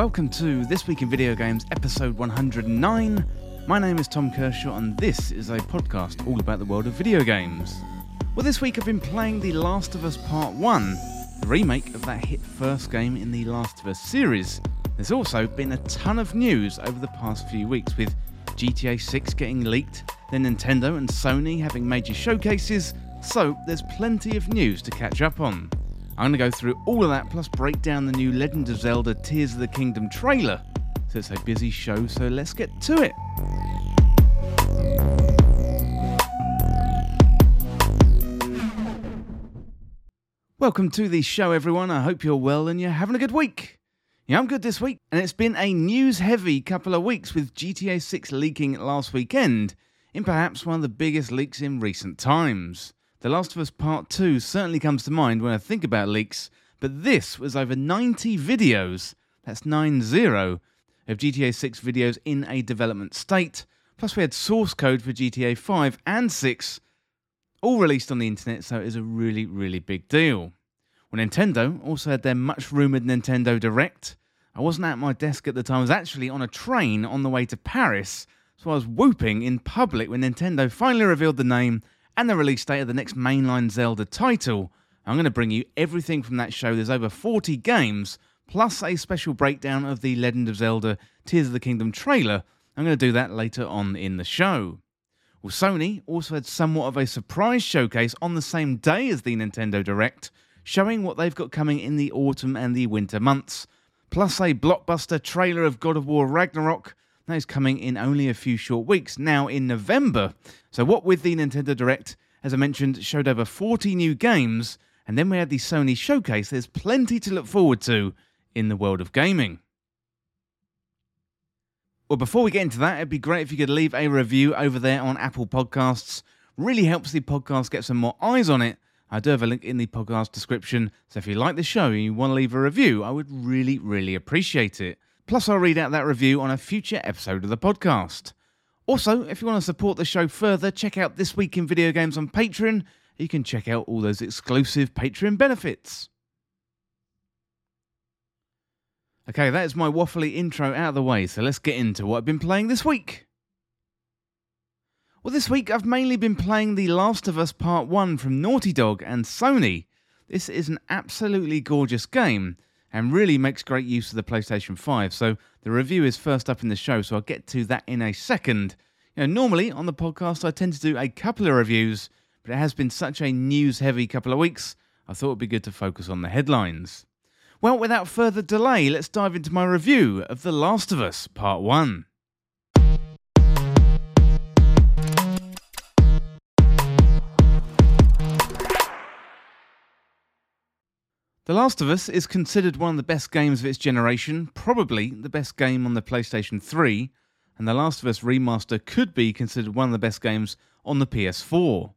welcome to This Week in Video Games, episode 109. My name is Tom Kershaw, and this is a podcast all about the world of video games. Well, this week I've been playing The Last of Us Part 1, the remake of that hit first game in the Last of Us series. There's also been a ton of news over the past few weeks, with GTA 6 getting leaked, then Nintendo and Sony having major showcases, so there's plenty of news to catch up on. I'm going to go through all of that plus break down the new Legend of Zelda Tears of the Kingdom trailer. So it's a busy show, so let's get to it. Welcome to the show, everyone. I hope you're well and you're having a good week. Yeah, I'm good this week, and it's been a news heavy couple of weeks with GTA 6 leaking last weekend in perhaps one of the biggest leaks in recent times. The Last of Us Part 2 certainly comes to mind when I think about leaks, but this was over 90 videos, that's 9 0, of GTA 6 videos in a development state, plus we had source code for GTA 5 and 6, all released on the internet, so it is a really, really big deal. Well, Nintendo also had their much rumoured Nintendo Direct. I wasn't at my desk at the time, I was actually on a train on the way to Paris, so I was whooping in public when Nintendo finally revealed the name and the release date of the next mainline Zelda title. I'm going to bring you everything from that show. There's over 40 games, plus a special breakdown of the Legend of Zelda Tears of the Kingdom trailer. I'm going to do that later on in the show. Well, Sony also had somewhat of a surprise showcase on the same day as the Nintendo Direct, showing what they've got coming in the autumn and the winter months, plus a blockbuster trailer of God of War Ragnarok, that is coming in only a few short weeks, now in November. So, what with the Nintendo Direct, as I mentioned, showed over 40 new games, and then we had the Sony showcase. There's plenty to look forward to in the world of gaming. Well, before we get into that, it'd be great if you could leave a review over there on Apple Podcasts. Really helps the podcast get some more eyes on it. I do have a link in the podcast description, so if you like the show and you want to leave a review, I would really, really appreciate it. Plus, I'll read out that review on a future episode of the podcast. Also, if you want to support the show further, check out This Week in Video Games on Patreon. You can check out all those exclusive Patreon benefits. Okay, that is my waffly intro out of the way, so let's get into what I've been playing this week. Well, this week I've mainly been playing The Last of Us Part 1 from Naughty Dog and Sony. This is an absolutely gorgeous game and really makes great use of the PlayStation 5. So the review is first up in the show, so I'll get to that in a second. You know, normally on the podcast I tend to do a couple of reviews, but it has been such a news heavy couple of weeks, I thought it'd be good to focus on the headlines. Well, without further delay, let's dive into my review of The Last of Us Part 1. The Last of Us is considered one of the best games of its generation, probably the best game on the PlayStation 3, and The Last of Us Remaster could be considered one of the best games on the PS4.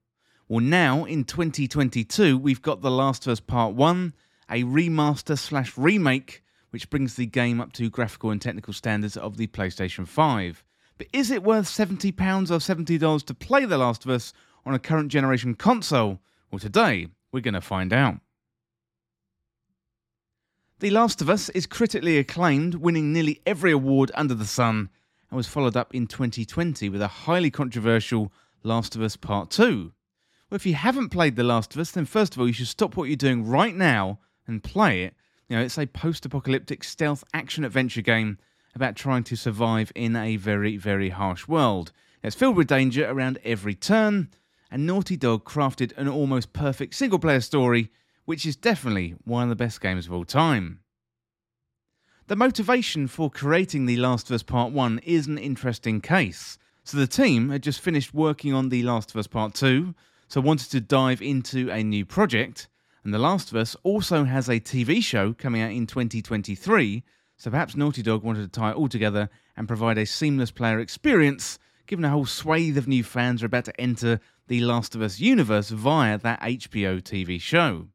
Well, now in 2022, we've got The Last of Us Part 1, a remaster slash remake, which brings the game up to graphical and technical standards of the PlayStation 5. But is it worth £70 or $70 to play The Last of Us on a current generation console? Well, today, we're going to find out. The Last of Us is critically acclaimed, winning nearly every award under the sun, and was followed up in 2020 with a highly controversial Last of Us Part 2. Well, if you haven't played The Last of Us, then first of all, you should stop what you're doing right now and play it. You know, it's a post apocalyptic stealth action adventure game about trying to survive in a very, very harsh world. It's filled with danger around every turn, and Naughty Dog crafted an almost perfect single player story which is definitely one of the best games of all time. The motivation for creating The Last of Us Part 1 is an interesting case. So the team had just finished working on The Last of Us Part 2, so wanted to dive into a new project, and The Last of Us also has a TV show coming out in 2023, so perhaps Naughty Dog wanted to tie it all together and provide a seamless player experience, given a whole swathe of new fans are about to enter the Last of Us universe via that HBO TV show.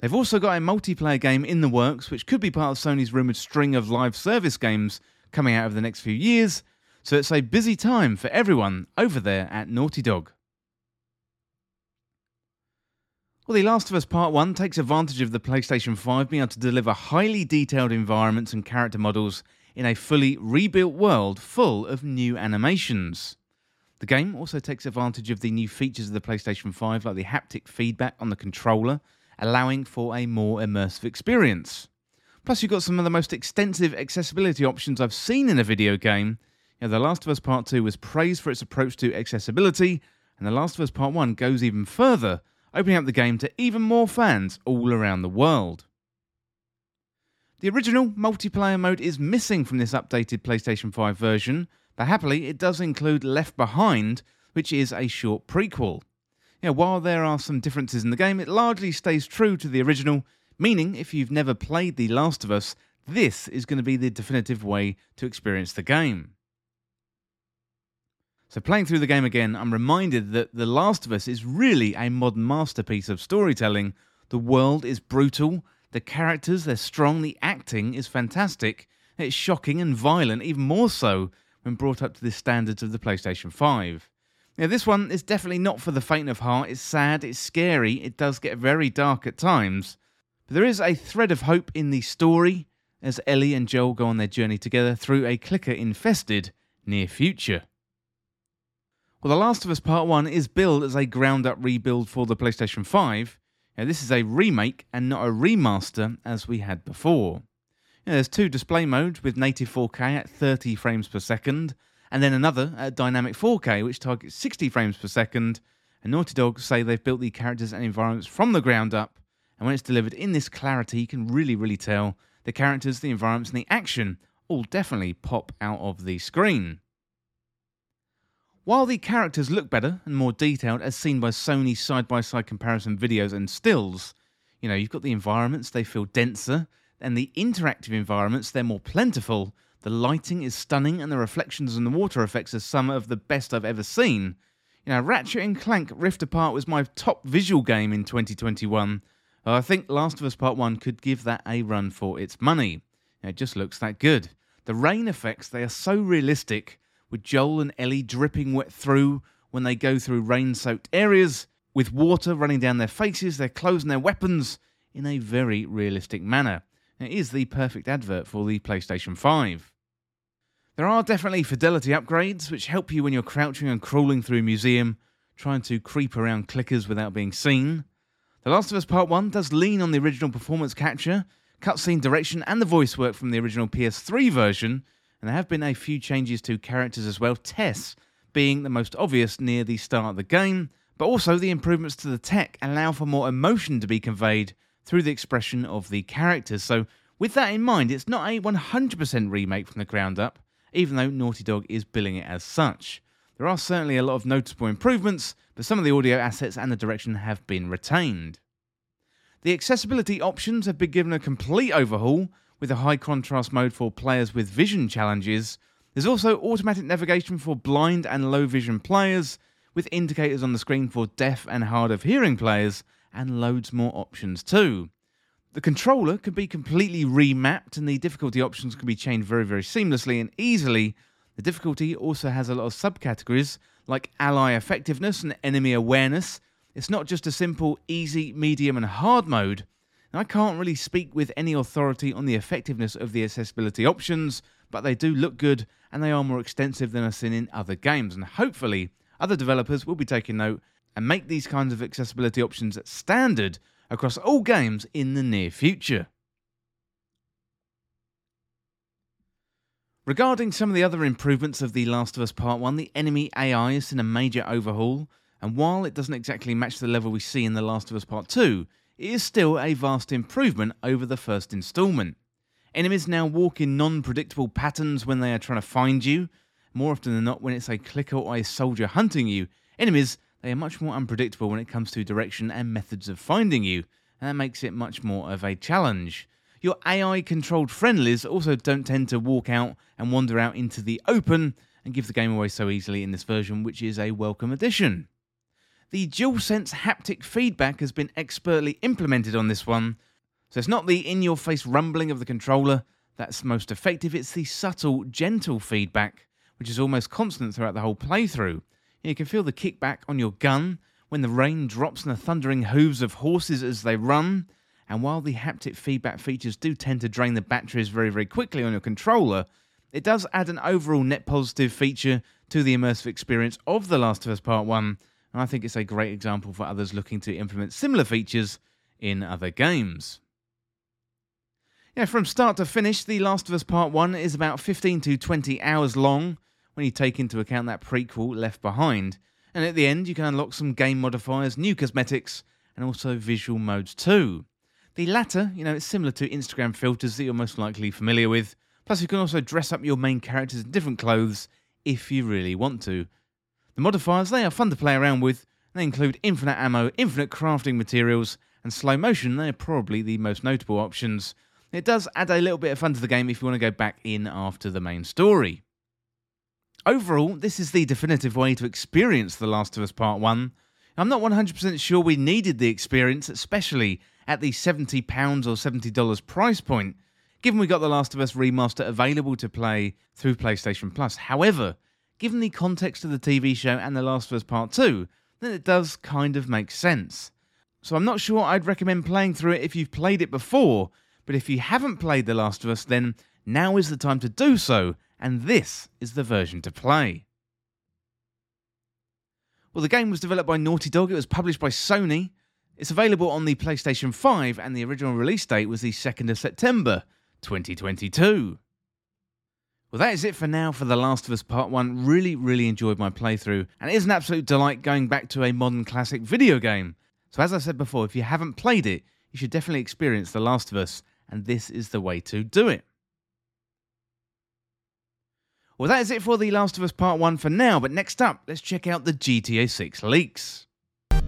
They've also got a multiplayer game in the works, which could be part of Sony's rumoured string of live service games coming out over the next few years, so it's a busy time for everyone over there at Naughty Dog. Well, The Last of Us Part 1 takes advantage of the PlayStation 5 being able to deliver highly detailed environments and character models in a fully rebuilt world full of new animations. The game also takes advantage of the new features of the PlayStation 5, like the haptic feedback on the controller, allowing for a more immersive experience. Plus, you've got some of the most extensive accessibility options I've seen in a video game. You know, the Last of Us Part 2 was praised for its approach to accessibility, and The Last of Us Part 1 goes even further opening up the game to even more fans all around the world. The original multiplayer mode is missing from this updated PlayStation 5 version, but happily it does include Left Behind, which is a short prequel. You know, while there are some differences in the game, it largely stays true to the original, meaning if you've never played The Last of Us, this is going to be the definitive way to experience the game. So, playing through the game again, I'm reminded that The Last of Us is really a modern masterpiece of storytelling. The world is brutal, the characters, they're strong, the acting is fantastic, it's shocking and violent, even more so when brought up to the standards of the PlayStation 5. Now, this one is definitely not for the faint of heart. It's sad, it's scary, it does get very dark at times. But there is a thread of hope in the story as Ellie and Joel go on their journey together through a clicker infested near future. Well, The Last of Us Part 1 is billed as a ground up rebuild for the PlayStation 5. Now, this is a remake and not a remaster as we had before. Now, there's two display modes with native 4K at 30 frames per second, and then another at dynamic 4K which targets 60 frames per second. And Naughty Dog say they've built the characters and environments from the ground up, and when it's delivered in this clarity, you can really, really tell the characters, the environments, and the action all definitely pop out of the screen. While the characters look better and more detailed as seen by Sony's side by side comparison videos and stills, you know, you've got the environments, they feel denser, and the interactive environments, they're more plentiful. The lighting is stunning, and the reflections and the water effects are some of the best I've ever seen. You know, Ratchet and Clank Rift Apart was my top visual game in 2021. Uh, I think Last of Us Part 1 could give that a run for its money. It just looks that good. The rain effects, they are so realistic with Joel and Ellie dripping wet through when they go through rain soaked areas, with water running down their faces, their clothes, and their weapons in a very realistic manner. It is the perfect advert for the PlayStation 5. There are definitely fidelity upgrades which help you when you're crouching and crawling through a museum, trying to creep around clickers without being seen. The Last of Us Part 1 does lean on the original performance capture, cutscene direction, and the voice work from the original PS3 version, and there have been a few changes to characters as well, Tess being the most obvious near the start of the game, but also the improvements to the tech allow for more emotion to be conveyed through the expression of the characters. So, with that in mind, it's not a 100% remake from the ground up, even though Naughty Dog is billing it as such. There are certainly a lot of noticeable improvements, but some of the audio assets and the direction have been retained. The accessibility options have been given a complete overhaul, with a high contrast mode for players with vision challenges. There's also automatic navigation for blind and low vision players, with indicators on the screen for deaf and hard of hearing players, and loads more options too. The controller can be completely remapped, and the difficulty options can be changed very, very seamlessly and easily. The difficulty also has a lot of subcategories like ally effectiveness and enemy awareness. It's not just a simple easy, medium, and hard mode. I can't really speak with any authority on the effectiveness of the accessibility options, but they do look good and they are more extensive than I've seen in other games. And hopefully, other developers will be taking note and make these kinds of accessibility options standard across all games in the near future. Regarding some of the other improvements of The Last of Us Part 1, the enemy AI is in a major overhaul, and while it doesn't exactly match the level we see in The Last of Us Part 2, it is still a vast improvement over the first installment. Enemies now walk in non predictable patterns when they are trying to find you. More often than not, when it's a clicker or a soldier hunting you, enemies they are much more unpredictable when it comes to direction and methods of finding you, and that makes it much more of a challenge. Your AI controlled friendlies also don't tend to walk out and wander out into the open and give the game away so easily in this version, which is a welcome addition. The DualSense haptic feedback has been expertly implemented on this one, so it's not the in your face rumbling of the controller that's most effective, it's the subtle, gentle feedback, which is almost constant throughout the whole playthrough. You can feel the kickback on your gun when the rain drops on the thundering hooves of horses as they run. And while the haptic feedback features do tend to drain the batteries very, very quickly on your controller, it does add an overall net positive feature to the immersive experience of The Last of Us Part 1, and I think it's a great example for others looking to implement similar features in other games. Yeah, from start to finish, The Last of Us Part 1 is about 15 to 20 hours long when you take into account that prequel Left Behind, and at the end you can unlock some game modifiers, new cosmetics, and also visual modes too. The latter, you know, it's similar to Instagram filters that you're most likely familiar with. Plus, you can also dress up your main characters in different clothes if you really want to. The modifiers, they are fun to play around with. They include infinite ammo, infinite crafting materials, and slow motion. They are probably the most notable options. It does add a little bit of fun to the game if you want to go back in after the main story. Overall, this is the definitive way to experience The Last of Us Part 1. I'm not 100% sure we needed the experience, especially at the £70 or $70 price point, given we got The Last of Us Remaster available to play through PlayStation Plus. However, given the context of the TV show and The Last of Us Part 2, then it does kind of make sense. So I'm not sure I'd recommend playing through it if you've played it before, but if you haven't played The Last of Us, then now is the time to do so, and this is the version to play. Well, the game was developed by Naughty Dog, it was published by Sony, it's available on the PlayStation 5, and the original release date was the 2nd of September 2022. Well, that is it for now for The Last of Us Part 1. Really, really enjoyed my playthrough, and it is an absolute delight going back to a modern classic video game. So, as I said before, if you haven't played it, you should definitely experience The Last of Us, and this is the way to do it. Well, that is it for The Last of Us Part 1 for now, but next up, let's check out the GTA 6 leaks. Well,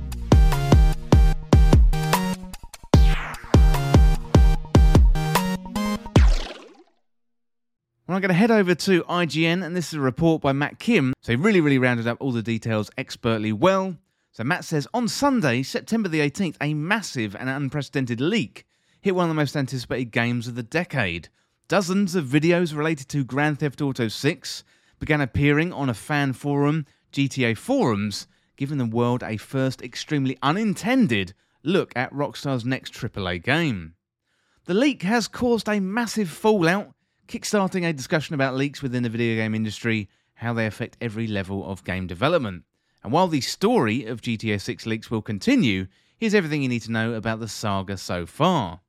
I'm going to head over to IGN, and this is a report by Matt Kim. So he really, really rounded up all the details expertly well. So Matt says on Sunday, September the 18th, a massive and unprecedented leak hit one of the most anticipated games of the decade. Dozens of videos related to Grand Theft Auto 6 began appearing on a fan forum, GTA Forums, giving the world a first extremely unintended look at Rockstar's next AAA game. The leak has caused a massive fallout kickstarting a discussion about leaks within the video game industry, how they affect every level of game development. And while the story of GTA 6 leaks will continue, here's everything you need to know about the saga so far.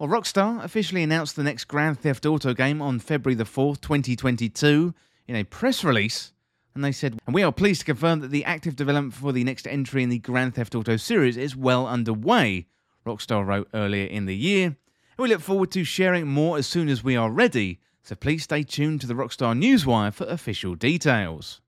Well, Rockstar officially announced the next Grand Theft Auto game on February the 4th, 2022, in a press release, and they said, and we are pleased to confirm that the active development for the next entry in the Grand Theft Auto series is well underway, Rockstar wrote earlier in the year, And we look forward to sharing more as soon as we are ready, so please stay tuned to the Rockstar Newswire for official details.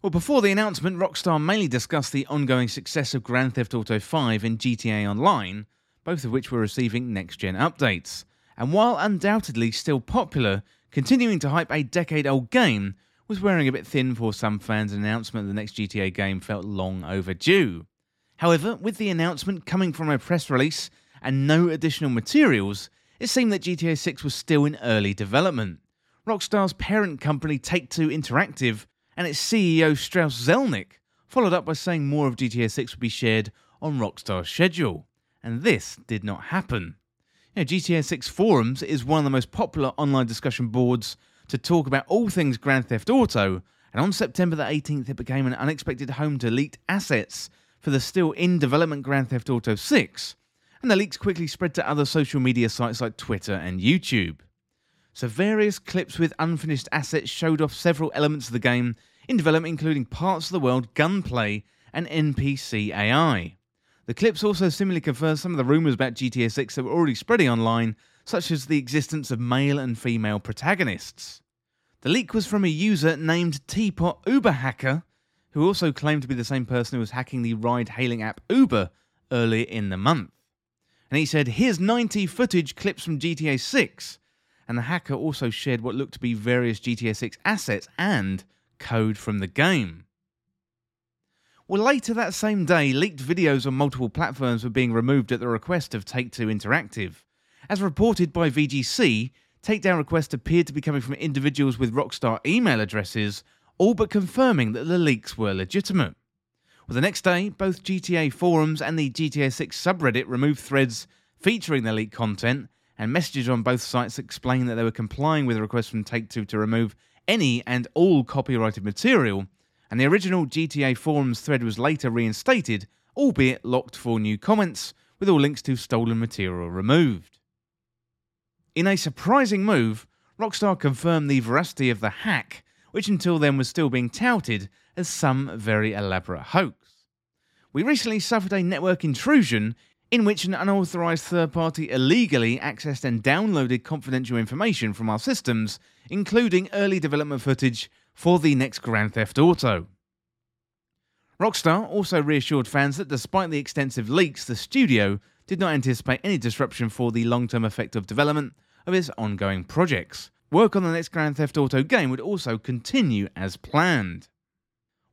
Well, before the announcement, Rockstar mainly discussed the ongoing success of Grand Theft Auto 5 and GTA Online, both of which were receiving next gen updates. And while undoubtedly still popular, continuing to hype a decade old game was wearing a bit thin for some fans' announcement the next GTA game felt long overdue. However, with the announcement coming from a press release and no additional materials, it seemed that GTA 6 was still in early development. Rockstar's parent company Take Two Interactive and its CEO Strauss Zelnick followed up by saying more of GTA 6 would be shared on Rockstar's schedule, and this did not happen. You know, GTA 6 Forums is one of the most popular online discussion boards to talk about all things Grand Theft Auto, and on September the 18th it became an unexpected home to leaked assets for the still in development Grand Theft Auto 6, and the leaks quickly spread to other social media sites like Twitter and YouTube. So, various clips with unfinished assets showed off several elements of the game in development, including parts of the world, gunplay, and NPC AI. The clips also similarly confirm some of the rumours about GTA 6 that were already spreading online, such as the existence of male and female protagonists. The leak was from a user named Teapot Uber Hacker, who also claimed to be the same person who was hacking the ride hailing app Uber earlier in the month and he said, Here's 90 footage clips from GTA 6. And the hacker also shared what looked to be various GTA 6 assets and code from the game. Well, later that same day, leaked videos on multiple platforms were being removed at the request of Take Two Interactive. As reported by VGC, takedown requests appeared to be coming from individuals with Rockstar email addresses, all but confirming that the leaks were legitimate. Well, the next day, both GTA forums and the GTA 6 subreddit removed threads featuring the leaked content, and messages on both sites explained that they were complying with a request from Take Two to remove any and all copyrighted material, and the original GTA forums thread was later reinstated, albeit locked for new comments, with all links to stolen material removed. In a surprising move, Rockstar confirmed the veracity of the hack, which until then was still being touted as some very elaborate hoax. We recently suffered a network intrusion in which an unauthorized third party illegally accessed and downloaded confidential information from our systems, including early development footage for the next Grand Theft Auto. Rockstar also reassured fans that despite the extensive leaks, the studio did not anticipate any disruption for the long term effect of development of its ongoing projects. Work on the next Grand Theft Auto game would also continue as planned.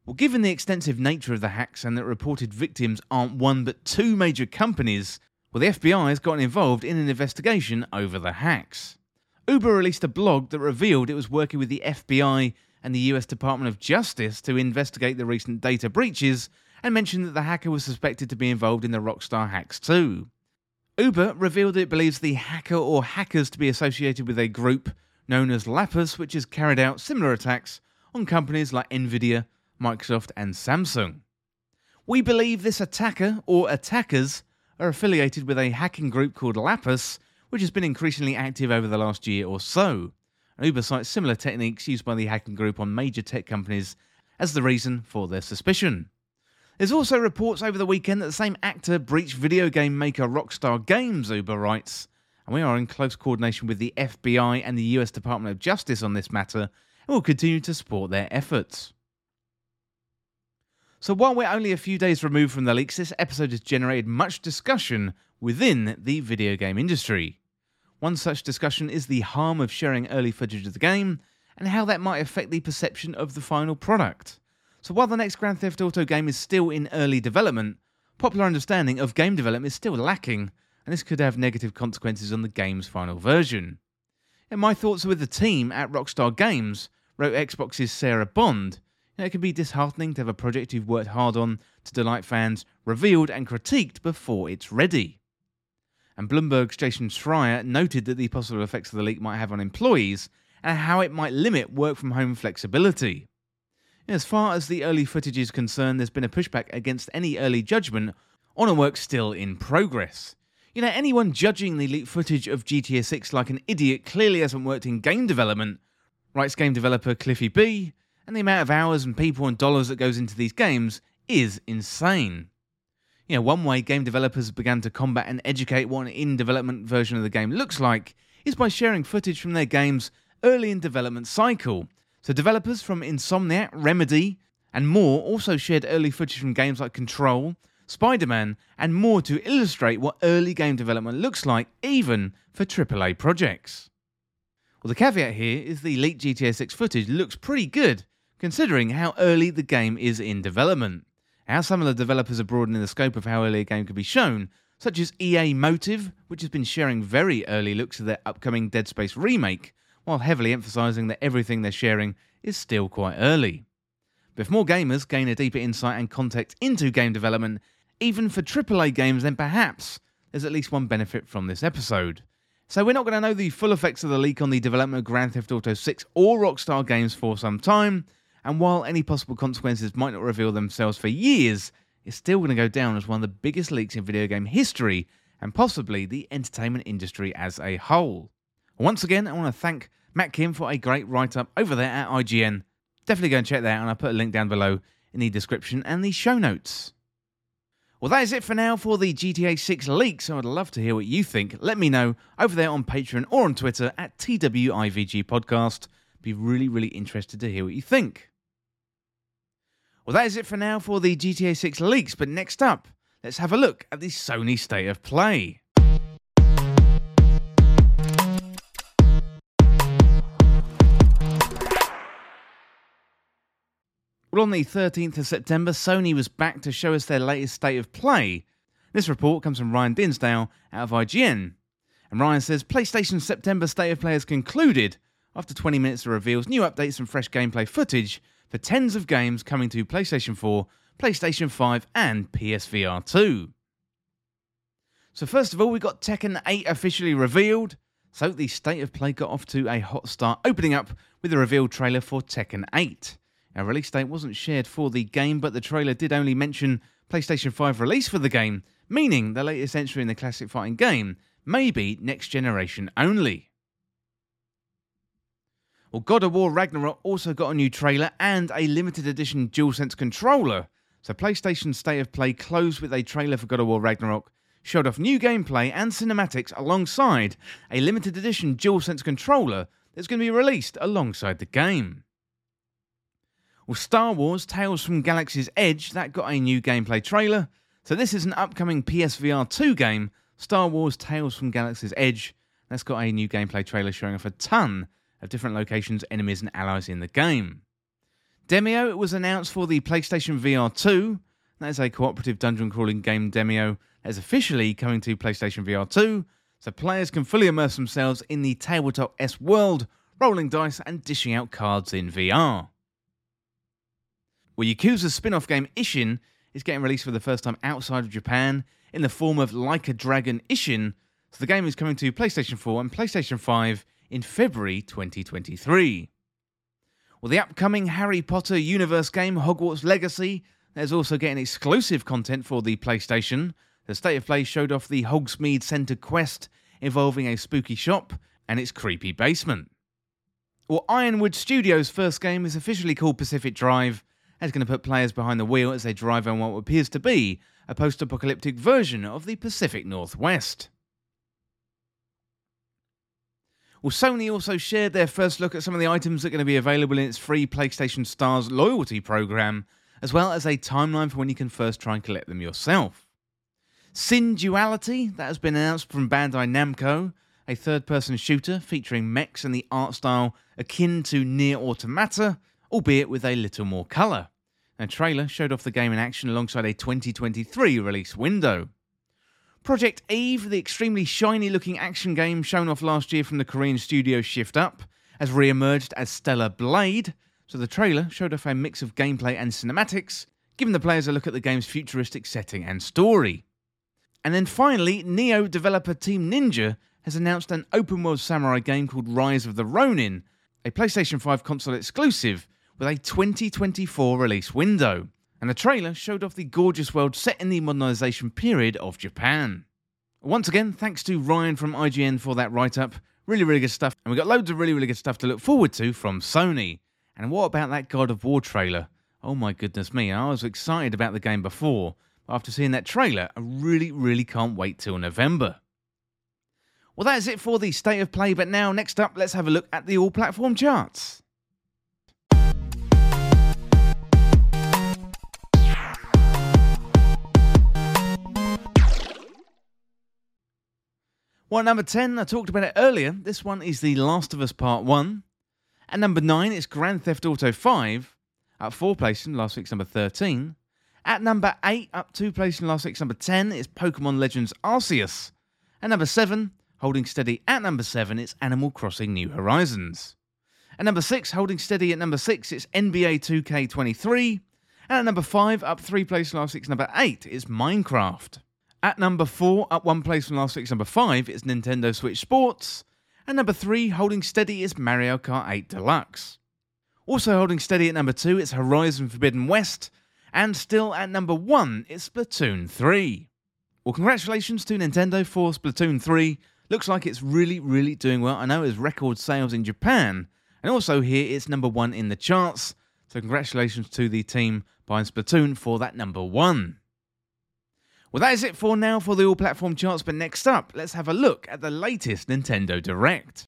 Well, given the extensive nature of the hacks and that reported victims aren't one but two major companies, well, the FBI has gotten involved in an investigation over the hacks. Uber released a blog that revealed it was working with the FBI and the US Department of Justice to investigate the recent data breaches and mentioned that the hacker was suspected to be involved in the Rockstar hacks too. Uber revealed it believes the hacker or hackers to be associated with a group known as Lapsus, which has carried out similar attacks on companies like Nvidia, Microsoft, and Samsung. We believe this attacker or attackers are affiliated with a hacking group called Lapsus, which has been increasingly active over the last year or so. Uber cites similar techniques used by the hacking group on major tech companies as the reason for their suspicion. There's also reports over the weekend that the same actor breached video game maker Rockstar Games, Uber writes, and we are in close coordination with the FBI and the US Department of Justice on this matter and will continue to support their efforts. So while we're only a few days removed from the leaks, this episode has generated much discussion within the video game industry. One such discussion is the harm of sharing early footage of the game and how that might affect the perception of the final product. So while the next Grand Theft Auto game is still in early development, popular understanding of game development is still lacking, and this could have negative consequences on the game's final version. And my thoughts are with the team at Rockstar Games, wrote Xbox's Sarah Bond, you know, it can be disheartening to have a project you've worked hard on to delight fans revealed and critiqued before it's ready. And Bloomberg's Jason Schreier noted that the possible effects of the leak might have on employees and how it might limit work from home flexibility. As far as the early footage is concerned, there's been a pushback against any early judgment on a work still in progress. You know, anyone judging the leaked footage of GTA 6 like an idiot clearly hasn't worked in game development, writes game developer Cliffy B, and the amount of hours and people and dollars that goes into these games is insane. You know, one way game developers began to combat and educate what an in development version of the game looks like is by sharing footage from their game's early in development cycle. So, developers from Insomniac, Remedy, and more also shared early footage from games like Control, Spider Man, and more to illustrate what early game development looks like, even for AAA projects. Well, the caveat here is the leaked GTA 6 footage looks pretty good, considering how early the game is in development. How some of the developers are broadening the scope of how early a game could be shown, such as EA Motive, which has been sharing very early looks at their upcoming Dead Space remake, while heavily emphasising that everything they're sharing is still quite early. But if more gamers gain a deeper insight and context into game development, even for AAA games, then perhaps there's at least one benefit from this episode. So we're not going to know the full effects of the leak on the development of Grand Theft Auto 6 or Rockstar Games for some time, and while any possible consequences might not reveal themselves for years, it's still going to go down as one of the biggest leaks in video game history and possibly the entertainment industry as a whole. Once again, I want to thank Matt Kim for a great write up over there at IGN. Definitely go and check that out, and I'll put a link down below in the description and the show notes. Well, that is it for now for the GTA 6 leaks. I would love to hear what you think. Let me know over there on Patreon or on Twitter at TWIVG Podcast. Be really, really interested to hear what you think. Well, that is it for now for the GTA 6 leaks, but next up, let's have a look at the Sony State of Play. Well, on the 13th of September, Sony was back to show us their latest State of Play. This report comes from Ryan Dinsdale out of IGN. And Ryan says PlayStation's September State of Play has concluded after 20 minutes of reveals, new updates, and fresh gameplay footage for tens of games coming to PlayStation 4, PlayStation 5, and PSVR 2. So, first of all, we got Tekken 8 officially revealed. So, the state of play got off to a hot start, opening up with a revealed trailer for Tekken 8. A release date wasn't shared for the game, but the trailer did only mention PlayStation 5 release for the game, meaning the latest entry in the classic fighting game may be next generation only. Well, God of War Ragnarok also got a new trailer and a limited edition DualSense controller. So, PlayStation State of Play closed with a trailer for God of War Ragnarok showed off new gameplay and cinematics alongside a limited edition DualSense controller that's going to be released alongside the game. Well, Star Wars Tales from Galaxy's Edge, that got a new gameplay trailer. So this is an upcoming PSVR 2 game, Star Wars Tales from Galaxy's Edge. That's got a new gameplay trailer showing off a ton of different locations, enemies, and allies in the game. Demeo was announced for the PlayStation VR 2. That is a cooperative dungeon crawling game Demeo, that is officially coming to PlayStation VR 2, so players can fully immerse themselves in the Tabletop S world, rolling dice and dishing out cards in VR. Well, Yakuza's spin off game Ishin is getting released for the first time outside of Japan in the form of Like a Dragon Ishin, so the game is coming to PlayStation 4 and PlayStation 5 in February 2023. Well, the upcoming Harry Potter universe game Hogwarts Legacy is also getting exclusive content for the PlayStation. The State of Play showed off the Hogsmeade Centre quest involving a spooky shop and its creepy basement. Well, Ironwood Studios' first game is officially called Pacific Drive and going to put players behind the wheel as they drive on what appears to be a post apocalyptic version of the Pacific Northwest. Well, Sony also shared their first look at some of the items that are going to be available in its free PlayStation Stars loyalty program, as well as a timeline for when you can first try and collect them yourself. Synduality, that has been announced from Bandai Namco, a third person shooter featuring mechs and the art style akin to NieR Automata, albeit with a little more colour. A trailer showed off the game in action alongside a 2023 release window. Project Eve, the extremely shiny looking action game shown off last year from the Korean studio Shift Up, has re emerged as Stellar Blade, so the trailer showed off a mix of gameplay and cinematics, giving the players a look at the game's futuristic setting and story. And then finally, Nioh developer Team Ninja has announced an open world samurai game called Rise of the Ronin, a PlayStation 5 console exclusive with a 2024 release window, and the trailer showed off the gorgeous world set in the modernisation period of Japan. Once again, thanks to Ryan from IGN for that write up. Really, really good stuff. And we got loads of really, really good stuff to look forward to from Sony. And what about that God of War trailer? Oh my goodness me, I was excited about the game before, but after seeing that trailer, I really, really can't wait till November. Well, that is it for the state of play, but now, next up, let's have a look at the all platform charts. Well, number 10, I talked about it earlier. This one is The Last of Us Part 1. And number 9, is Grand Theft Auto 5, up 4 places from last week's number 13. At number 8, up 2 places from last week's number 10, is Pokemon Legends Arceus. And number 7, holding steady at number 7, it's Animal Crossing New Horizons. At number 6, holding steady at number 6, it's NBA 2K23. And at number 5, up 3 places last week's number 8, is Minecraft. At number four, up one place from last week's number five, is Nintendo Switch Sports. And number three, holding steady, is Mario Kart 8 Deluxe. Also holding steady at number two, it's Horizon Forbidden West. And still at number one, it's Splatoon 3. Well, congratulations to Nintendo for Splatoon 3. Looks like it's really, really doing well. I know it has record sales in Japan. And also here, it's number one in the charts. So congratulations to the team behind Splatoon for that number one. Well, that is it for now for the all platform charts, but next up, let's have a look at the latest Nintendo Direct.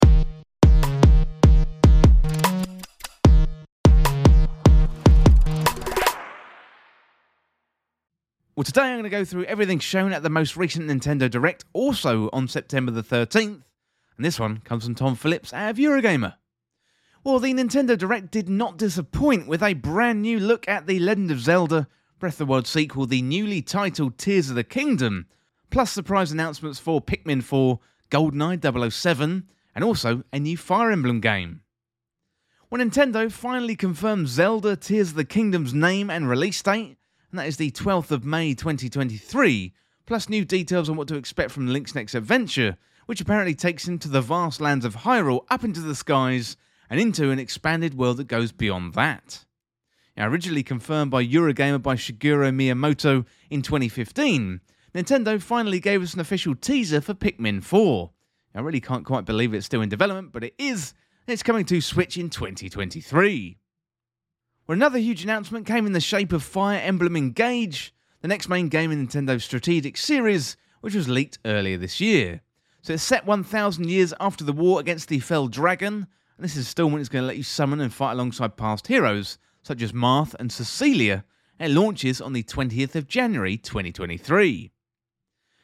Well, today I'm going to go through everything shown at the most recent Nintendo Direct, also on September the 13th, and this one comes from Tom Phillips at Eurogamer. Well, the Nintendo Direct did not disappoint with a brand new look at The Legend of Zelda Breath of the Wild sequel, the newly titled Tears of the Kingdom, plus surprise announcements for Pikmin 4, GoldenEye 007, and also a new Fire Emblem game. When Nintendo finally confirmed Zelda Tears of the Kingdom's name and release date, and that is the 12th of May 2023, plus new details on what to expect from Link's next adventure, which apparently takes him to the vast lands of Hyrule up into the skies and into an expanded world that goes beyond that. Now, originally confirmed by Eurogamer by Shigeru Miyamoto in 2015, Nintendo finally gave us an official teaser for Pikmin 4. I really can't quite believe it's still in development, but it is. It's coming to Switch in 2023. Where another huge announcement came in the shape of Fire Emblem Engage, the next main game in Nintendo's strategic series, which was leaked earlier this year. So it's set 1,000 years after the war against the Fell Dragon, and this installment is going to let you summon and fight alongside past heroes, such as Marth and Cecilia, and it launches on the 20th of January 2023.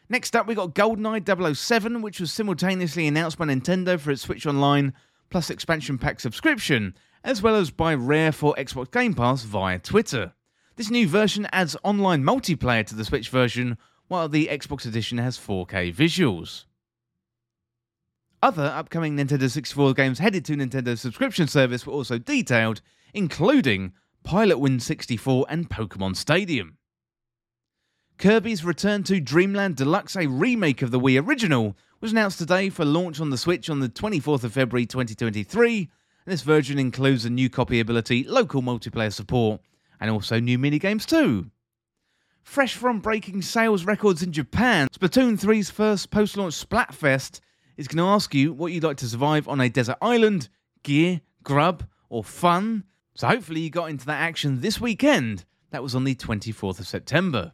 Next up, we got GoldenEye 007, which was simultaneously announced by Nintendo for its Switch Online Plus expansion pack subscription, as well as by Rare for Xbox Game Pass via Twitter. This new version adds online multiplayer to the Switch version, while the Xbox edition has 4K visuals. Other upcoming Nintendo 64 games headed to Nintendo's subscription service were also detailed, including Pilotwings 64 and Pokemon Stadium. Kirby's Return to Dreamland Deluxe, a remake of the Wii original, was announced today for launch on the Switch on the 24th of February 2023. And this version includes a new copy ability, local multiplayer support, and also new minigames too. Fresh from breaking sales records in Japan, Splatoon 3's first post launch Splatfest is going to ask you what you'd like to survive on a desert island, gear, grub, or fun. So hopefully you got into that action this weekend. That was on the 24th of September.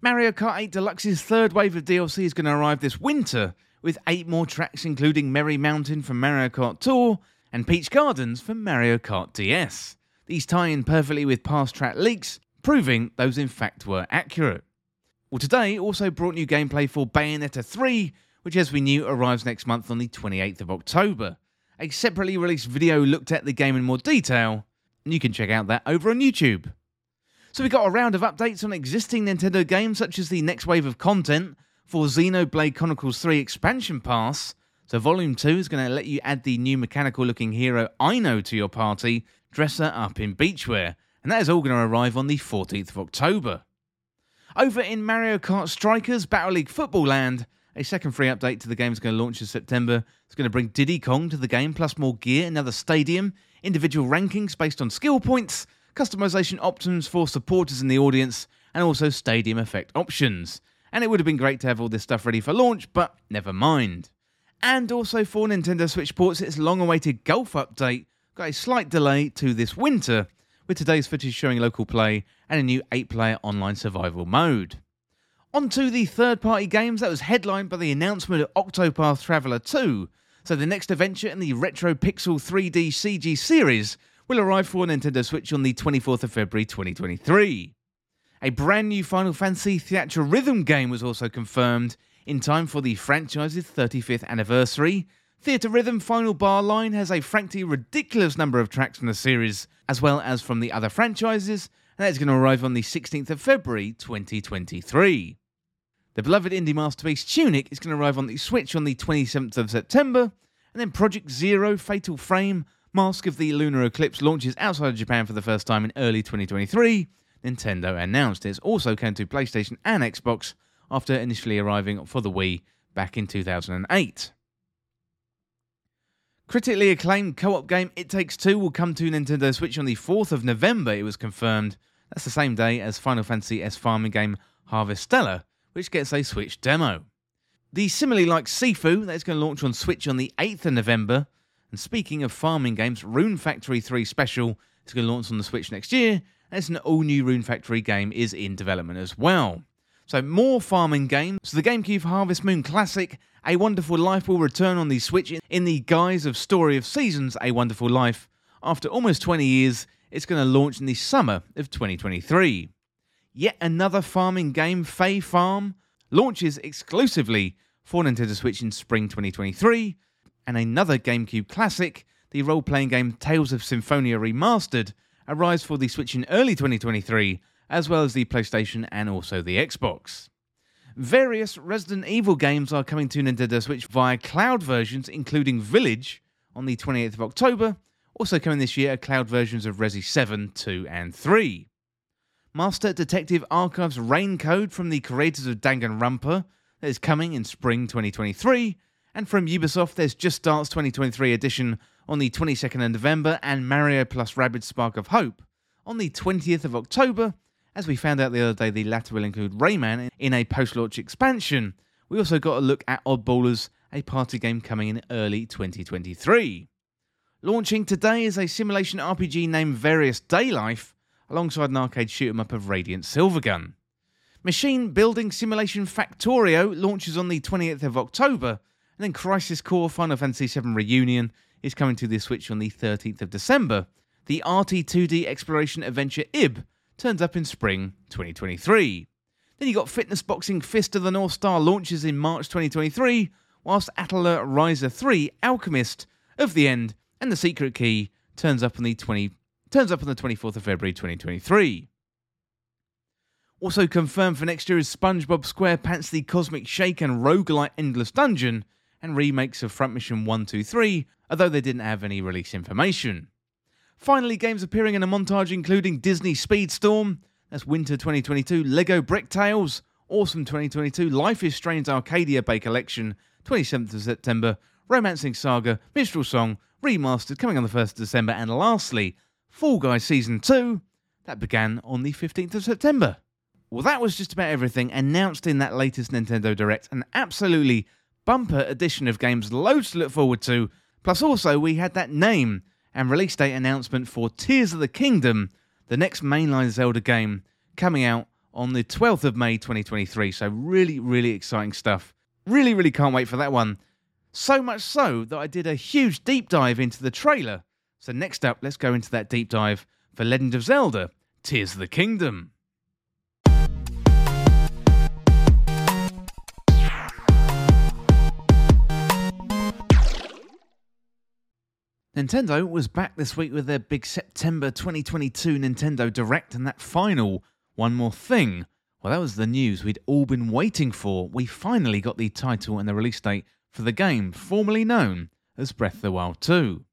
Mario Kart 8 Deluxe's third wave of DLC is going to arrive this winter, with eight more tracks including Merry Mountain from Mario Kart Tour and Peach Gardens from Mario Kart DS. These tie in perfectly with past track leaks, proving those in fact were accurate. Well, today also brought new gameplay for Bayonetta 3, which, as we knew, arrives next month on the 28th of October. A separately released video looked at the game in more detail, and you can check out that over on YouTube. So we got a round of updates on existing Nintendo games, such as the next wave of content for Xenoblade Chronicles 3 Expansion Pass. So Volume 2 is going to let you add the new mechanical looking hero Ino to your party, dress her up in beachwear, and that is all going to arrive on the 14th of October. Over in Mario Kart Strikers Battle League Football Land, a second free update to the game is going to launch in September. It's going to bring Diddy Kong to the game, plus more gear, another stadium, individual rankings based on skill points, customization options for supporters in the audience, and also stadium effect options. And it would have been great to have all this stuff ready for launch, but never mind. And also for Nintendo Switch Sports, its long awaited Golf update got a slight delay to this winter, with today's footage showing local play and a new 8 player online survival mode. On to the third party games that was headlined by the announcement of Octopath Traveler 2. So, the next adventure in the Retro Pixel 3D CG series will arrive for Nintendo Switch on the 24th of February 2023. A brand new Final Fantasy Theatrhythm game was also confirmed in time for the franchise's 35th anniversary. Theatrhythm Final Bar Line has a frankly ridiculous number of tracks from the series, as well as from the other franchises, and that is going to arrive on the 16th of February 2023. The beloved indie masterpiece Tunic is going to arrive on the Switch on the 27th of September, and then Project Zero Fatal Frame Mask of the Lunar Eclipse launches outside of Japan for the first time in early 2023. Nintendo announced it's also coming to PlayStation and Xbox after initially arriving for the Wii back in 2008. Critically acclaimed co op game It Takes Two will come to Nintendo Switch on the 4th of November, it was confirmed. That's the same day as Final Fantasy S farming game Harvestella, which gets a Switch demo. The similarly like Sifu, that's going to launch on Switch on the 8th of November. And speaking of farming games, Rune Factory 3 Special is going to launch on the Switch next year. It's an all new Rune Factory game is in development as well. So more farming games. So the GameCube Harvest Moon Classic, A Wonderful Life will return on the Switch in the guise of Story of Seasons, A Wonderful Life. After almost 20 years, it's going to launch in the summer of 2023. Yet another farming game, Fae Farm, launches exclusively for Nintendo Switch in spring 2023, and another GameCube classic, the role playing game Tales of Symphonia Remastered, arrives for the Switch in early 2023, as well as the PlayStation and also the Xbox. Various Resident Evil games are coming to Nintendo Switch via cloud versions, including Village on the 28th of October. Also coming this year are cloud versions of Resi 7, 2, and 3. Master Detective Archives Rain Code from the creators of Danganronpa that is coming in spring 2023. And from Ubisoft, there's Just Dance 2023 edition on the 22nd of November and Mario plus Rabbids Spark of Hope on the 20th of October. As we found out the other day, the latter will include Rayman in a post launch expansion. We also got a look at Oddballers, a party game coming in early 2023. Launching today is a simulation RPG named Various Daylife, alongside an arcade shoot 'em up of Radiant Silvergun. Machine Building Simulation Factorio launches on the 28th of October, and then Crisis Core Final Fantasy VII Reunion is coming to the Switch on the 13th of December. The RT2D exploration adventure IB turns up in spring 2023. Then you got Fitness Boxing Fist of the North Star launches in March 2023, whilst Atelier Ryza 3 Alchemist of the End and the Secret Key turns up on the 20 turns up on the 24th of February 2023. Also confirmed for next year is SpongeBob SquarePants The Cosmic Shake and Roguelite Endless Dungeon, and remakes of Front Mission 1, 2, 3, although they didn't have any release information. Finally, games appearing in a montage including Disney Speedstorm, that's Winter 2022, Lego Brick Tales, Awesome 2022, Life is Strange Arcadia Bay Collection, 27th of September, Romancing Saga, Minstrel Song, Remastered coming on the 1st of December, and lastly, Fall Guys Season 2, that began on the 15th of September. Well, that was just about everything announced in that latest Nintendo Direct. An absolutely bumper edition of games, loads to look forward to. Plus, also, we had that name and release date announcement for Tears of the Kingdom, the next mainline Zelda game, coming out on the 12th of May 2023. So, really, really exciting stuff. Really, really can't wait for that one. So much so that I did a huge deep dive into the trailer. So, next up, let's go into that deep dive for Legend of Zelda Tears of the Kingdom. Nintendo was back this week with their big September 2022 Nintendo Direct, and that final One More Thing. Well, that was the news we'd all been waiting for. We finally got the title and the release date for the game, formerly known as Breath of the Wild 2.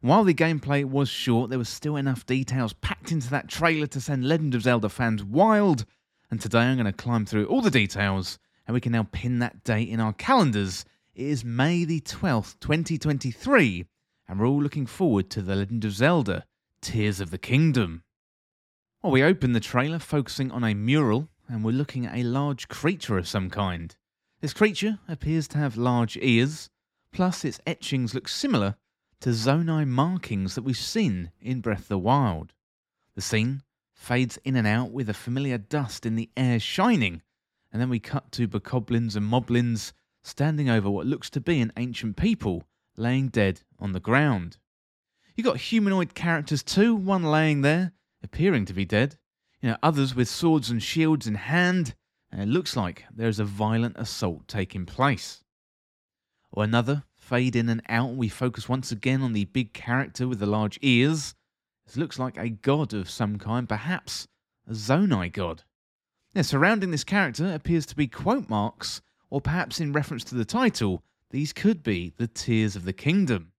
While the gameplay was short, there was still enough details packed into that trailer to send Legend of Zelda fans wild, and today I'm going to climb through all the details, and we can now pin that date in our calendars. It is May the 12th, 2023 and we're all looking forward to The Legend of Zelda Tears of the Kingdom. Well, we open the trailer focusing on a mural, and we're looking at a large creature of some kind. This creature appears to have large ears, plus its etchings look similar to Zonai markings that we've seen in Breath of the Wild. The scene fades in and out with a familiar dust in the air shining, and then we cut to bokoblins and moblins standing over what looks to be an ancient people laying dead on the ground. You got humanoid characters too, one laying there, appearing to be dead. You know, others with swords and shields in hand, and it looks like there is a violent assault taking place. Or another, fade in and out, we focus once again on the big character with the large ears. This looks like a god of some kind, perhaps a Zonai god. Now, surrounding this character appears to be quote marks, or perhaps in reference to the title, these could be the Tears of the Kingdom.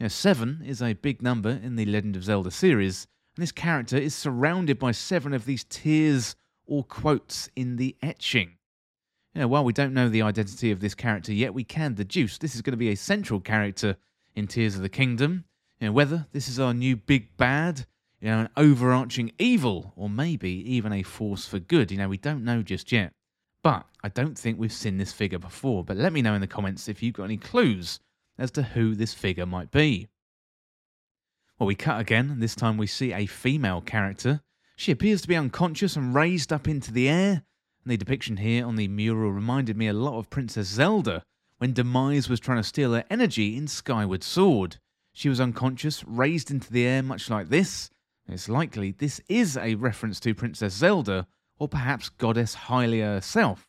Now, seven is a big number in the Legend of Zelda series, and this character is surrounded by seven of these tears or quotes in the etching. Know, while we don't know the identity of this character yet, we can deduce this is going to be a central character in Tears of the Kingdom. You know, whether this is our new big bad, you know, an overarching evil, or maybe even a force for good. You know, we don't know just yet. But I don't think we've seen this figure before. But let me know in the comments if you've got any clues as to who this figure might be. Well, we cut again, and this time we see a female character. She appears to be unconscious and raised up into the air. And the depiction here on the mural reminded me a lot of Princess Zelda when Demise was trying to steal her energy in Skyward Sword. She was unconscious, raised into the air, much like this. It's likely this is a reference to Princess Zelda, or perhaps Goddess Hylia herself.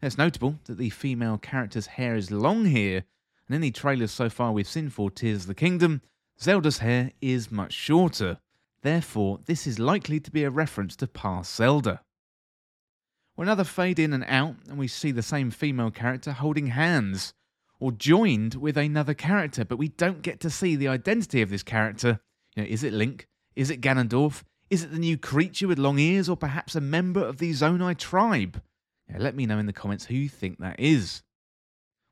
It's notable that the female character's hair is long here, and in the trailers so far we've seen for Tears of the Kingdom, Zelda's hair is much shorter. Therefore, this is likely to be a reference to past Zelda. Well, another fade in and out, and we see the same female character holding hands, or joined with another character, but we don't get to see the identity of this character. You know, is it Link? Is it Ganondorf? Is it the new creature with long ears, or perhaps a member of the Zonai tribe? Yeah, let me know in the comments who you think that is.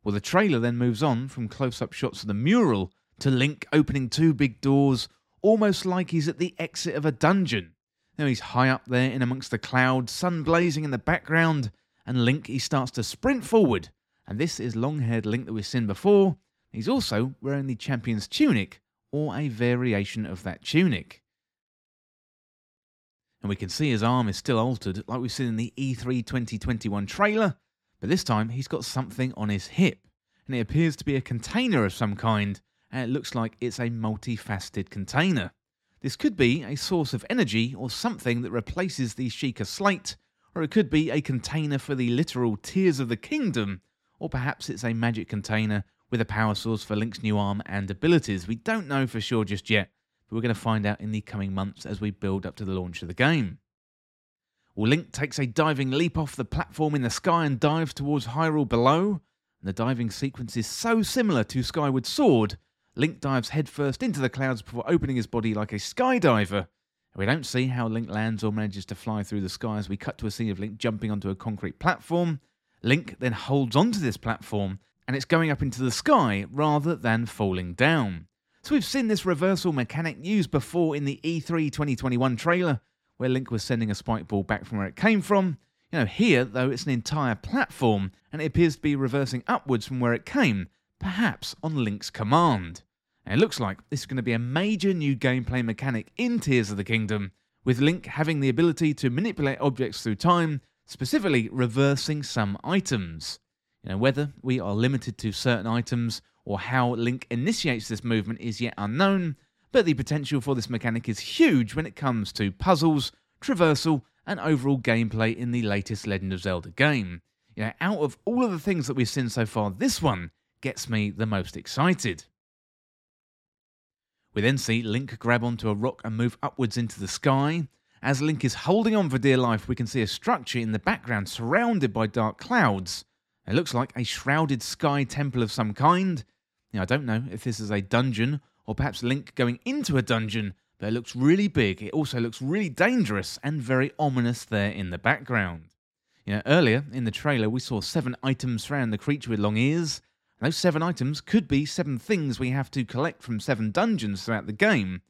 Well, the trailer then moves on from close up shots of the mural to Link opening two big doors, almost like he's at the exit of a dungeon. Now he's high up there in amongst the clouds, sun blazing in the background, and Link he starts to sprint forward. And this is long haired Link that we've seen before. He's also wearing the champion's tunic, or a variation of that tunic. And we can see his arm is still altered, like we've seen in the E3 2021 trailer, but this time he's got something on his hip, and it appears to be a container of some kind, and it looks like it's a multifaceted container. This could be a source of energy or something that replaces the Sheikah slate, or it could be a container for the literal Tears of the Kingdom, or perhaps it's a magic container with a power source for Link's new arm and abilities. We don't know for sure just yet, but we're going to find out in the coming months as we build up to the launch of the game. Well, Link takes a diving leap off the platform in the sky and dives towards Hyrule below. And the diving sequence is so similar to Skyward Sword Link dives headfirst into the clouds before opening his body like a skydiver. We don't see how Link lands or manages to fly through the sky as we cut to a scene of Link jumping onto a concrete platform. Link then holds onto this platform and it's going up into the sky rather than falling down. So we've seen this reversal mechanic used before in the E3 2021 trailer, where Link was sending a spike ball back from where it came from. You know, here, though, it's an entire platform, and it appears to be reversing upwards from where it came, perhaps on Link's command. And it looks like this is going to be a major new gameplay mechanic in Tears of the Kingdom, with Link having the ability to manipulate objects through time, specifically reversing some items. You know, whether we are limited to certain items or how Link initiates this movement is yet unknown, but the potential for this mechanic is huge when it comes to puzzles, traversal, and overall gameplay in the latest Legend of Zelda game. You know, out of all of the things that we've seen so far, this one gets me the most excited. We then see Link grab onto a rock and move upwards into the sky. As Link is holding on for dear life, we can see a structure in the background surrounded by dark clouds. It looks like a shrouded sky temple of some kind. Now, I don't know if this is a dungeon or perhaps Link going into a dungeon, but it looks really big. It also looks really dangerous and very ominous there in the background. You know, earlier in the trailer, we saw seven items surround the creature with long ears. Those seven items could be seven things we have to collect from seven dungeons throughout the game.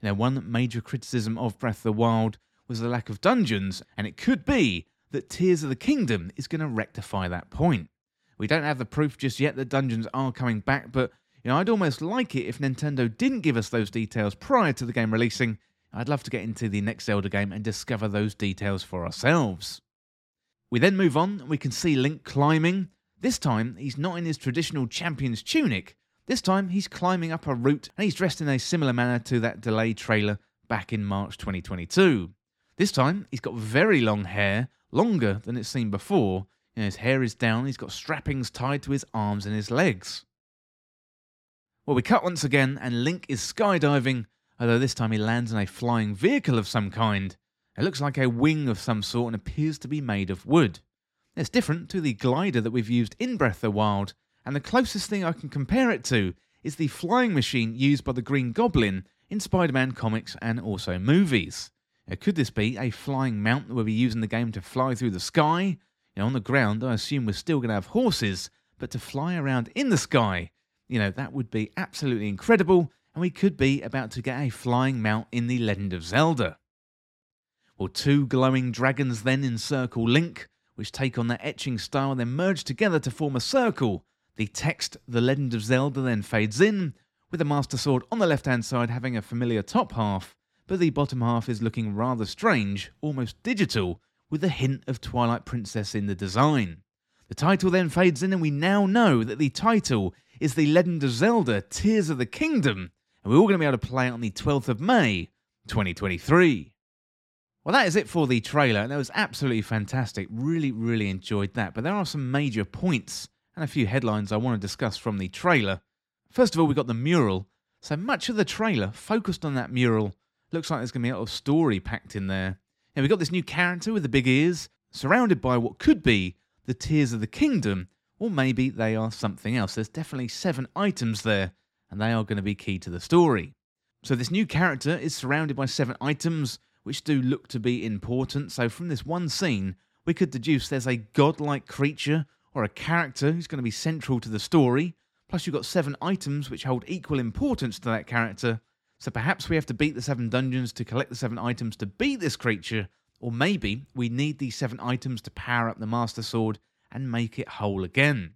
You know, one major criticism of Breath of the Wild was the lack of dungeons, and it could be that Tears of the Kingdom is going to rectify that point. We don't have the proof just yet that dungeons are coming back, but you know, I'd almost like it if Nintendo didn't give us those details prior to the game releasing. I'd love to get into the next Zelda game and discover those details for ourselves. We then move on, and we can see Link climbing, this time, he's not in his traditional champion's tunic. This time, he's climbing up a route and he's dressed in a similar manner to that delayed trailer back in March 2022. This time, he's got very long hair, longer than it's seen before. You know, his hair is down, he's got strappings tied to his arms and his legs. Well, we cut once again, and Link is skydiving, although this time he lands in a flying vehicle of some kind. It looks like a wing of some sort and appears to be made of wood. It's different to the glider that we've used in Breath of the Wild, and the closest thing I can compare it to is the flying machine used by the Green Goblin in Spider Man comics and also movies. Now, could this be a flying mount that we'll be using the game to fly through the sky? On the ground, I assume we're still going to have horses, but to fly around in the sky, you know, that would be absolutely incredible, and we could be about to get a flying mount in The Legend of Zelda. Well, two glowing dragons then encircle Link, which take on their etching style and then merge together to form a circle. The text, The Legend of Zelda, then fades in, with the Master Sword on the left hand side having a familiar top half, but the bottom half is looking rather strange, almost digital, with a hint of Twilight Princess in the design. The title then fades in, and we now know that the title is The Legend of Zelda Tears of the Kingdom, and we're all going to be able to play it on the 12th of May, 2023. Well, that is it for the trailer, and that was absolutely fantastic. Really, really enjoyed that. But there are some major points and a few headlines I want to discuss from the trailer. First of all, we got the mural. So much of the trailer focused on that mural. Looks like there's going to be a lot of story packed in there. And we got this new character with the big ears, surrounded by what could be the Tears of the Kingdom, or maybe they are something else. There's definitely seven items there, and they are going to be key to the story. So this new character is surrounded by seven items which do look to be important. So, from this one scene, we could deduce there's a godlike creature or a character who's going to be central to the story. Plus, you've got seven items which hold equal importance to that character. So, perhaps we have to beat the seven dungeons to collect the seven items to beat this creature, or maybe we need these seven items to power up the Master Sword and make it whole again.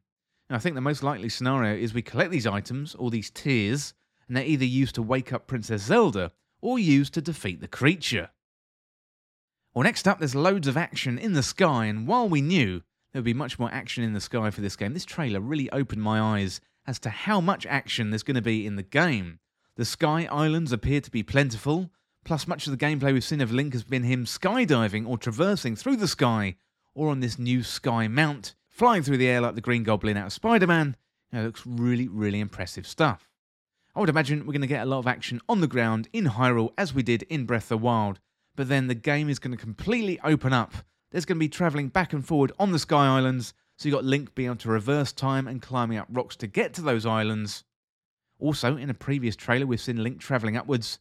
And I think the most likely scenario is we collect these items, or these tears, and they're either used to wake up Princess Zelda or used to defeat the creature. Well, next up, there's loads of action in the sky, and while we knew there would be much more action in the sky for this game, this trailer really opened my eyes as to how much action there's going to be in the game. The sky islands appear to be plentiful, plus, much of the gameplay we've seen of Link has been him skydiving or traversing through the sky, or on this new sky mount, flying through the air like the Green Goblin out of Spider Man. You know, it looks really, really impressive stuff. I would imagine we're going to get a lot of action on the ground in Hyrule as we did in Breath of the Wild, but then the game is going to completely open up. There's going to be travelling back and forward on the Sky Islands, so you've got Link being able to reverse time and climbing up rocks to get to those islands. Also, in a previous trailer, we've seen Link travelling upwards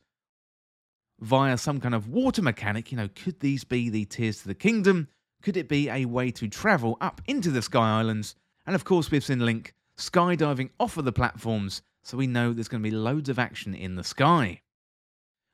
via some kind of water mechanic. You know, could these be the Tears to the Kingdom? Could it be a way to travel up into the Sky Islands? And of course, we've seen Link skydiving off of the platforms, so we know there's going to be loads of action in the sky.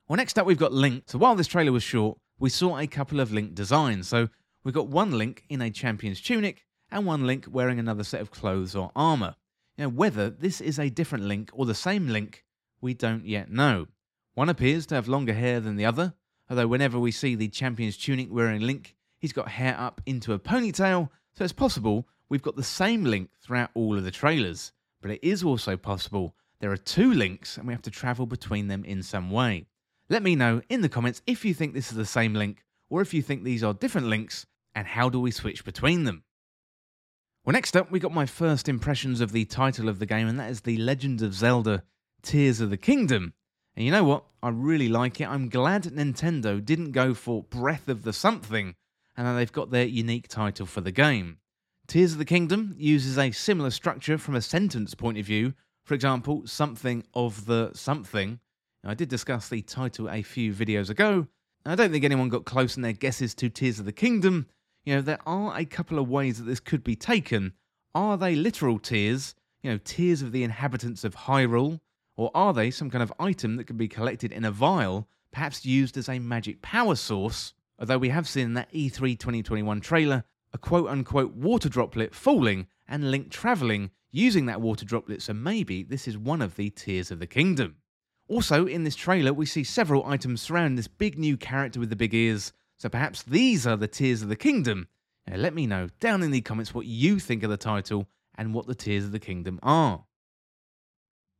Well, next up, we've got Link. So while this trailer was short, we saw a couple of Link designs. So we've got one Link in a champion's tunic and one Link wearing another set of clothes or armor. You know, whether this is a different Link or the same Link, we don't yet know. One appears to have longer hair than the other, although whenever we see the champion's tunic wearing Link, he's got hair up into a ponytail, so it's possible we've got the same Link throughout all of the trailers. But it is also possible there are two links and we have to travel between them in some way. Let me know in the comments if you think this is the same link or if you think these are different links and how do we switch between them. Well, next up, we got my first impressions of the title of the game, and that is The Legend of Zelda Tears of the Kingdom. And you know what? I really like it. I'm glad Nintendo didn't go for Breath of the Something, and that they've got their unique title for the game. Tears of the Kingdom uses a similar structure from a sentence point of view. For example, something of the something now, I did discuss the title a few videos ago, and I don't think anyone got close in their guesses to Tears of the Kingdom. You know, there are a couple of ways that this could be taken. Are they literal tears, you know, tears of the inhabitants of Hyrule, or are they some kind of item that can be collected in a vial, perhaps used as a magic power source? Although we have seen in that E3 2021 trailer a quote unquote water droplet falling and Link travelling using that water droplet, so maybe this is one of the Tears of the Kingdom. Also, in this trailer, we see several items surrounding this big new character with the big ears, so perhaps these are the Tears of the Kingdom. Now, let me know down in the comments what you think of the title and what the Tears of the Kingdom are.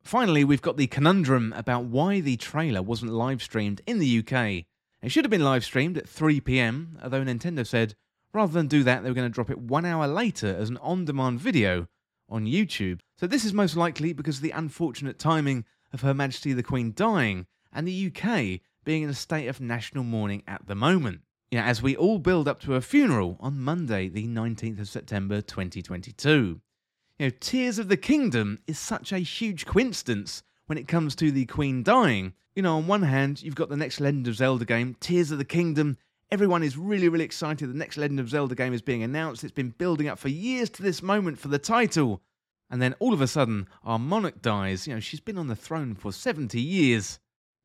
Finally, we've got the conundrum about why the trailer wasn't live streamed in the UK. It should have been live streamed at 3 pm, although Nintendo said rather than do that, they were going to drop it one hour later as an on demand video on YouTube. So, this is most likely because of the unfortunate timing of Her Majesty the Queen dying and the UK being in a state of national mourning at the moment. Know, as we all build up to a funeral on Monday, the 19th of September 2022. You know, Tears of the Kingdom is such a huge coincidence when it comes to the Queen dying. You know, on one hand, you've got the next Legend of Zelda game, Tears of the Kingdom. Everyone is really, really excited. The next Legend of Zelda game is being announced. It's been building up for years to this moment for the title. And then all of a sudden, our monarch dies. You know, she's been on the throne for 70 years.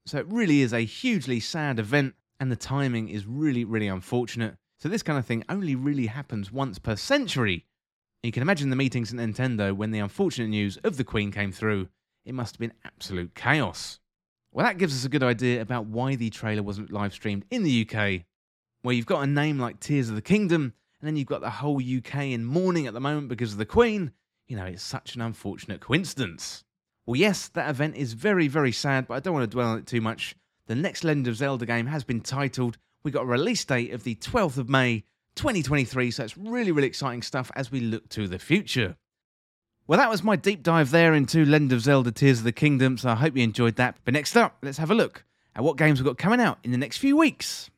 So it really is a hugely sad event, and the timing is really, really unfortunate. So this kind of thing only really happens once per century. You can imagine the meetings at Nintendo when the unfortunate news of the Queen came through. It must have been absolute chaos. Well, that gives us a good idea about why the trailer wasn't live streamed in the UK, where you've got a name like Tears of the Kingdom, and then you've got the whole UK in mourning at the moment because of the Queen, you know, it's such an unfortunate coincidence. Well, yes, that event is very, very sad, but I don't want to dwell on it too much. The next Legend of Zelda game has been titled. We got a release date of the 12th of May, 2023, so it's really, really exciting stuff as we look to the future. Well, that was my deep dive there into Legend of Zelda Tears of the Kingdom, so I hope you enjoyed that. But next up, let's have a look at what games we've got coming out in the next few weeks.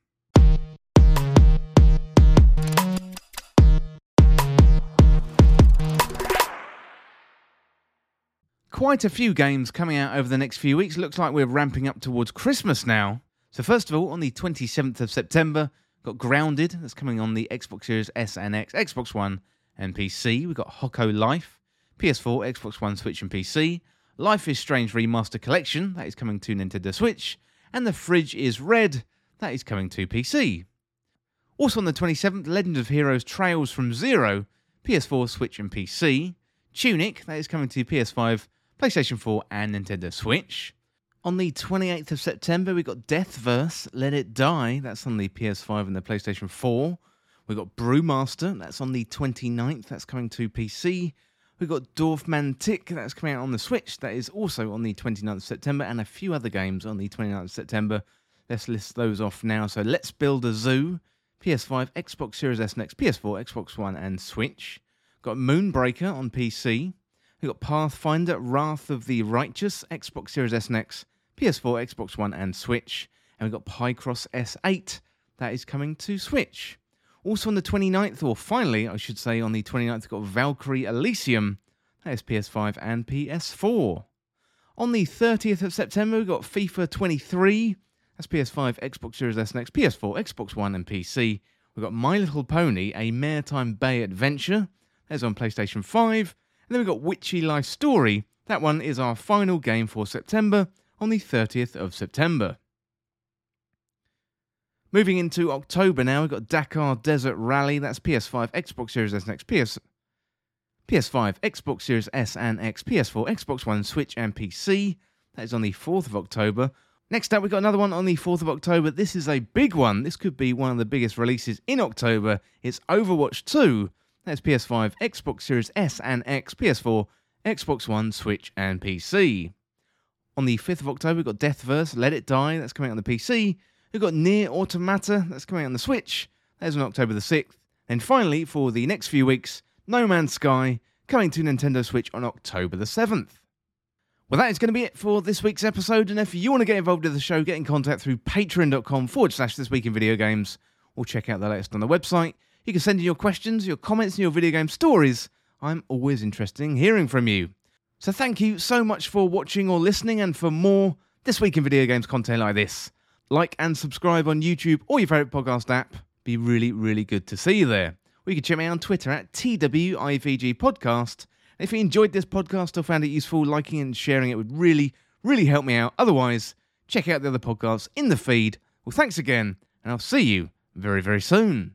Quite a few games coming out over the next few weeks. Looks like we're ramping up towards Christmas now. So, first of all, on the 27th of September, got Grounded, that's coming on the Xbox Series S and X, Xbox One, and PC. We've got Hokko Life, PS4, Xbox One, Switch, and PC. Life is Strange Remaster Collection, that is coming to Nintendo Switch. And The Fridge is Red, that is coming to PC. Also on the 27th, Legend of Heroes Trails from Zero, PS4, Switch, and PC. Tunic, that is coming to PS5, PlayStation 4, and Nintendo Switch. On the 28th of September, we got Deathverse, Let It Die, that's on the PS5 and the PlayStation 4. We've got Brewmaster, that's on the 29th, that's coming to PC. We've got Tick. that's coming out on the Switch, that is also on the 29th of September, and a few other games on the 29th of September. Let's list those off now. So Let's Build a Zoo, PS5, Xbox Series S and X, PS4, Xbox One, and Switch. Got Moonbreaker on PC. We've got Pathfinder, Wrath of the Righteous, Xbox Series S and X, PS4, Xbox One, and Switch. And we've got Picross S8, that is coming to Switch. Also on the 29th, or finally, I should say, on the 29th, we've got Valkyrie Elysium, that is PS5 and PS4. On the 30th of September, we've got FIFA 23, that's PS5, Xbox Series S and X, PS4, Xbox One, and PC. We've got My Little Pony, a Maretime Bay Adventure. That's on PlayStation 5. And then we've got Witchy Life Story. That one is our final game for September on the 30th of September. Moving into October now, we've got Dakar Desert Rally. That's PS5, Xbox Series S and X, PS, PS5, Xbox Series S and X, PS4, Xbox One, Switch, and PC. That is on the 4th of October. Next up, we've got another one on the 4th of October. This is a big one. This could be one of the biggest releases in October. It's Overwatch 2. That's PS5, Xbox Series S and X, PS4, Xbox One, Switch, and PC. On the 5th of October, we've got Deathverse, Let It Die. That's coming out on the PC. We've got NieR Automata. That's coming out on the Switch. That's on October the 6th. And finally, for the next few weeks, No Man's Sky, coming to Nintendo Switch on October the 7th. Well, that is going to be it for this week's episode. And if you want to get involved with the show, get in contact through patreon.com forward slash this week in video games, or check out the latest on the website. You can send in your questions, your comments, and your video game stories. I'm always interested in hearing from you. So thank you so much for watching or listening, and for more This Week in Video Games content like this, like and subscribe on YouTube or your favourite podcast app. Be really, really good to see you there. Or you can check me out on Twitter at TWIVG Podcast if you enjoyed this podcast or found it useful, liking and sharing it would really, really help me out. Otherwise, check out the other podcasts in the feed. Well, thanks again, and I'll see you very, very soon.